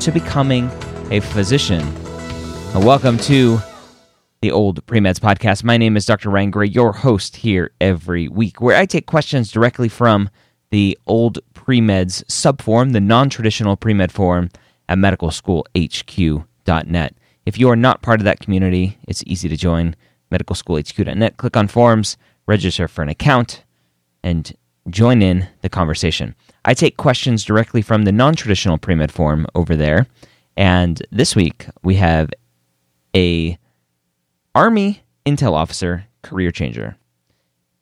to becoming a physician. Welcome to the Old Premeds Podcast. My name is Dr. Ryan Gray, your host here every week, where I take questions directly from the Old Premeds subform, the non traditional premed form at medicalschoolhq.net. If you are not part of that community, it's easy to join medicalschoolhq.net. Click on forums, register for an account, and join in the conversation. I take questions directly from the non traditional premed form over there. And this week we have a Army intel officer career changer.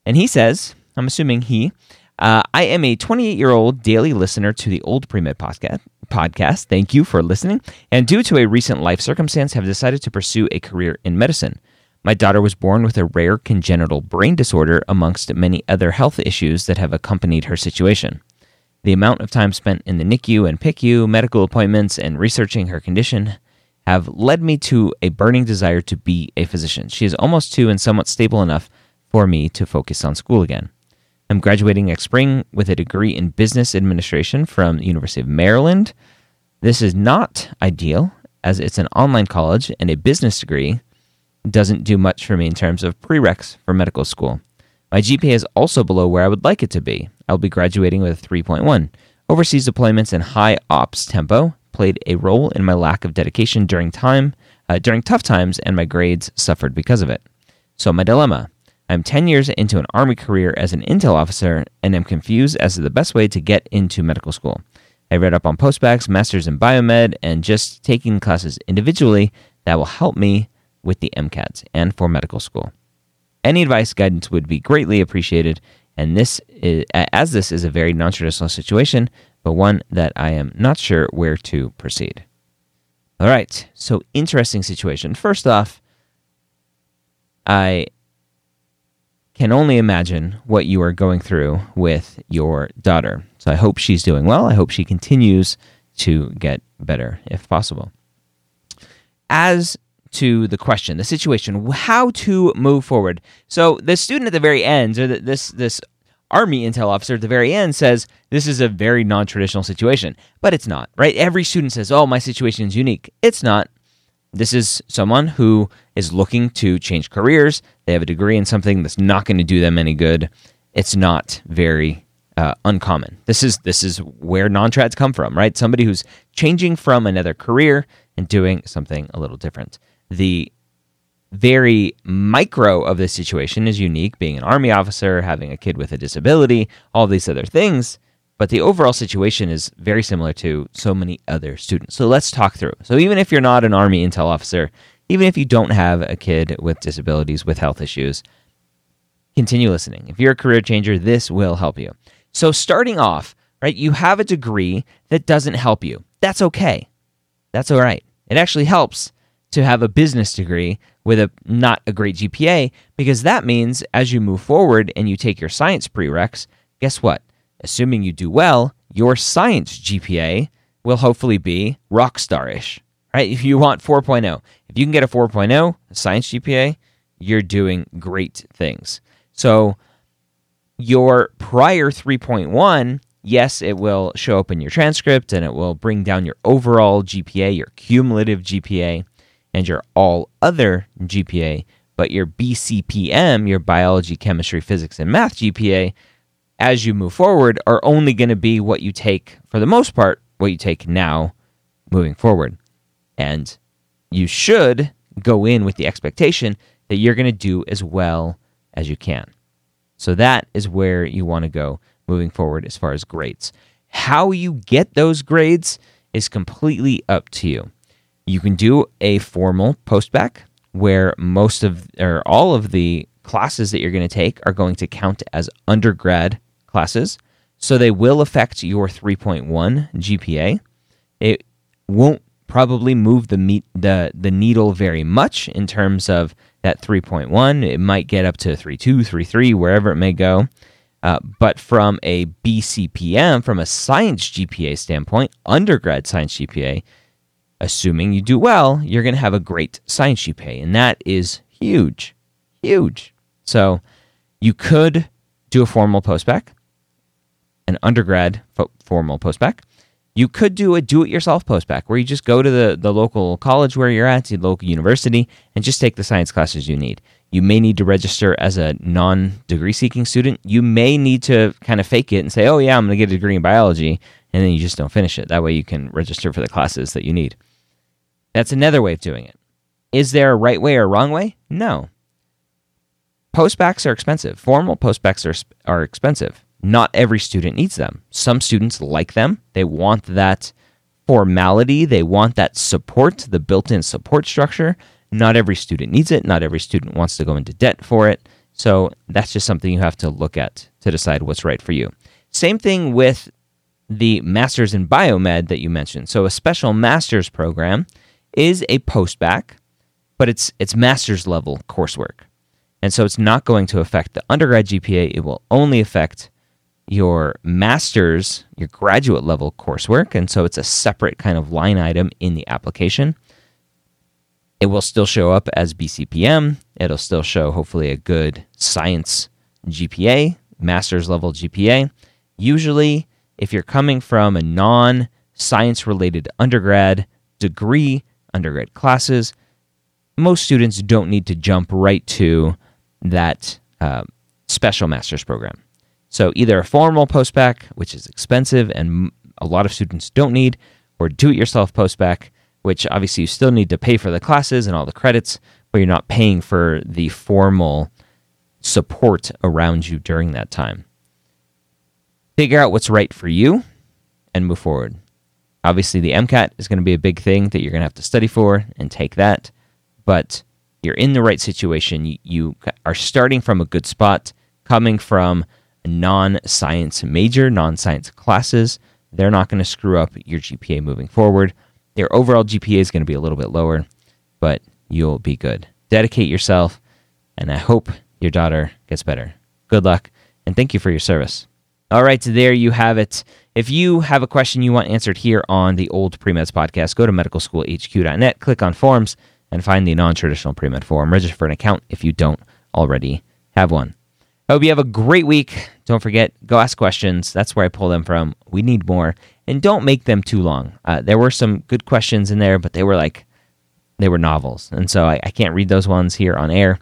And he says, I'm assuming he, uh, I am a 28 year old daily listener to the Old Premed podcast. Podcast. Thank you for listening. And due to a recent life circumstance, have decided to pursue a career in medicine. My daughter was born with a rare congenital brain disorder, amongst many other health issues that have accompanied her situation. The amount of time spent in the NICU and PICU, medical appointments, and researching her condition have led me to a burning desire to be a physician. She is almost two and somewhat stable enough for me to focus on school again. I'm graduating next spring with a degree in business administration from the University of Maryland. This is not ideal as it's an online college and a business degree doesn't do much for me in terms of prereqs for medical school. My GPA is also below where I would like it to be. I'll be graduating with a 3.1. Overseas deployments and high ops tempo played a role in my lack of dedication during time uh, during tough times and my grades suffered because of it. So my dilemma I'm 10 years into an Army career as an intel officer and am confused as to the best way to get into medical school. I read up on postbacs, masters in biomed, and just taking classes individually that will help me with the MCATs and for medical school. Any advice, guidance would be greatly appreciated, and this is, as this is a very non-traditional situation, but one that I am not sure where to proceed. All right, so interesting situation. First off, I can only imagine what you are going through with your daughter. So I hope she's doing well. I hope she continues to get better if possible. As to the question, the situation, how to move forward. So the student at the very end, or this this army intel officer at the very end says this is a very non-traditional situation, but it's not, right? Every student says, "Oh, my situation is unique." It's not. This is someone who is looking to change careers. They have a degree in something that's not going to do them any good. It's not very uh, uncommon. This is this is where non-trads come from, right? Somebody who's changing from another career and doing something a little different. The very micro of this situation is unique, being an army officer, having a kid with a disability, all these other things. But the overall situation is very similar to so many other students. So let's talk through. So even if you're not an Army intel officer, even if you don't have a kid with disabilities, with health issues, continue listening. If you're a career changer, this will help you. So starting off, right, you have a degree that doesn't help you. That's okay. That's all right. It actually helps to have a business degree with a not a great GPA because that means as you move forward and you take your science prereqs, guess what? assuming you do well, your science GPA will hopefully be rock starish, right? If you want 4.0, if you can get a 4.0 a science GPA, you're doing great things. So your prior 3.1, yes, it will show up in your transcript and it will bring down your overall GPA, your cumulative GPA, and your all other GPA, but your BCPM, your biology, chemistry, physics, and math GPA as you move forward are only going to be what you take, for the most part, what you take now moving forward. And you should go in with the expectation that you're going to do as well as you can. So that is where you want to go moving forward as far as grades. How you get those grades is completely up to you. You can do a formal postbac where most of or all of the classes that you're going to take are going to count as undergrad classes, so they will affect your 3.1 GPA. It won't probably move the meet, the the needle very much in terms of that 3.1. It might get up to 3.2, 3.3, wherever it may go. Uh, but from a BCPM, from a science GPA standpoint, undergrad science GPA, assuming you do well, you're going to have a great science GPA. And that is huge, huge. So you could do a formal postbac, an undergrad fo- formal postbac. You could do a do it yourself postbac where you just go to the, the local college where you're at, the local university, and just take the science classes you need. You may need to register as a non degree seeking student. You may need to kind of fake it and say, oh, yeah, I'm going to get a degree in biology, and then you just don't finish it. That way you can register for the classes that you need. That's another way of doing it. Is there a right way or wrong way? No. Postbacs are expensive. Formal postbacs are, are expensive. Not every student needs them. Some students like them. They want that formality, they want that support, the built in support structure. Not every student needs it. Not every student wants to go into debt for it. So that's just something you have to look at to decide what's right for you. Same thing with the Masters in Biomed that you mentioned. So a special master's program is a postbac, but it's it's master's level coursework. And so it's not going to affect the undergrad GPA. It will only affect your master's, your graduate level coursework. And so it's a separate kind of line item in the application. It will still show up as BCPM. It'll still show, hopefully, a good science GPA, master's level GPA. Usually, if you're coming from a non science related undergrad degree, undergrad classes, most students don't need to jump right to that uh, special master's program. So either a formal postbac, which is expensive and a lot of students don't need, or do it yourself postbac, which obviously you still need to pay for the classes and all the credits, but you're not paying for the formal support around you during that time. Figure out what's right for you and move forward. Obviously, the MCAT is going to be a big thing that you're going to have to study for and take that, but you're in the right situation. You, you are starting from a good spot, coming from non science major, non science classes. They're not going to screw up your GPA moving forward. Your overall GPA is going to be a little bit lower, but you'll be good. Dedicate yourself, and I hope your daughter gets better. Good luck, and thank you for your service. All right, so there you have it. If you have a question you want answered here on the Old Premeds podcast, go to medicalschoolhq.net, click on forms, and find the non traditional pre-med forum. Register for an account if you don't already have one. I hope you have a great week. Don't forget, go ask questions. That's where I pull them from. We need more. And don't make them too long. Uh, there were some good questions in there, but they were like, they were novels. And so I, I can't read those ones here on air.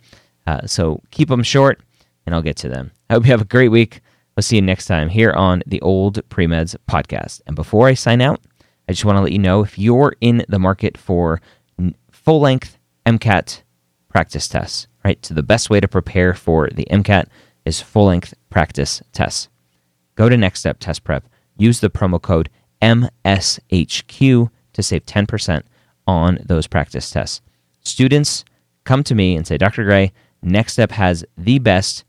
Uh, so keep them short, and I'll get to them. I hope you have a great week. We'll see you next time here on the Old Premeds podcast. And before I sign out, I just want to let you know if you're in the market for full length MCAT practice tests, right? So the best way to prepare for the MCAT is full length practice tests. Go to Next Step Test Prep, use the promo code MSHQ to save 10% on those practice tests. Students come to me and say, Dr. Gray, Next Step has the best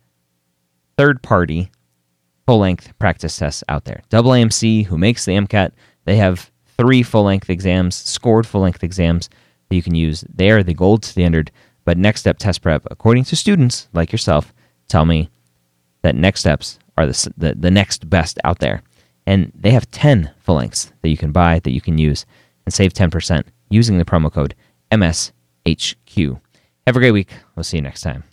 third party full length practice tests out there. Double AMC, who makes the MCAT, they have three full length exams, scored full length exams that you can use. They are the gold standard. But Next Step Test Prep, according to students like yourself, tell me that Next Steps are the, the, the next best out there. And they have 10 full lengths that you can buy, that you can use, and save 10% using the promo code MSHQ. Have a great week. We'll see you next time.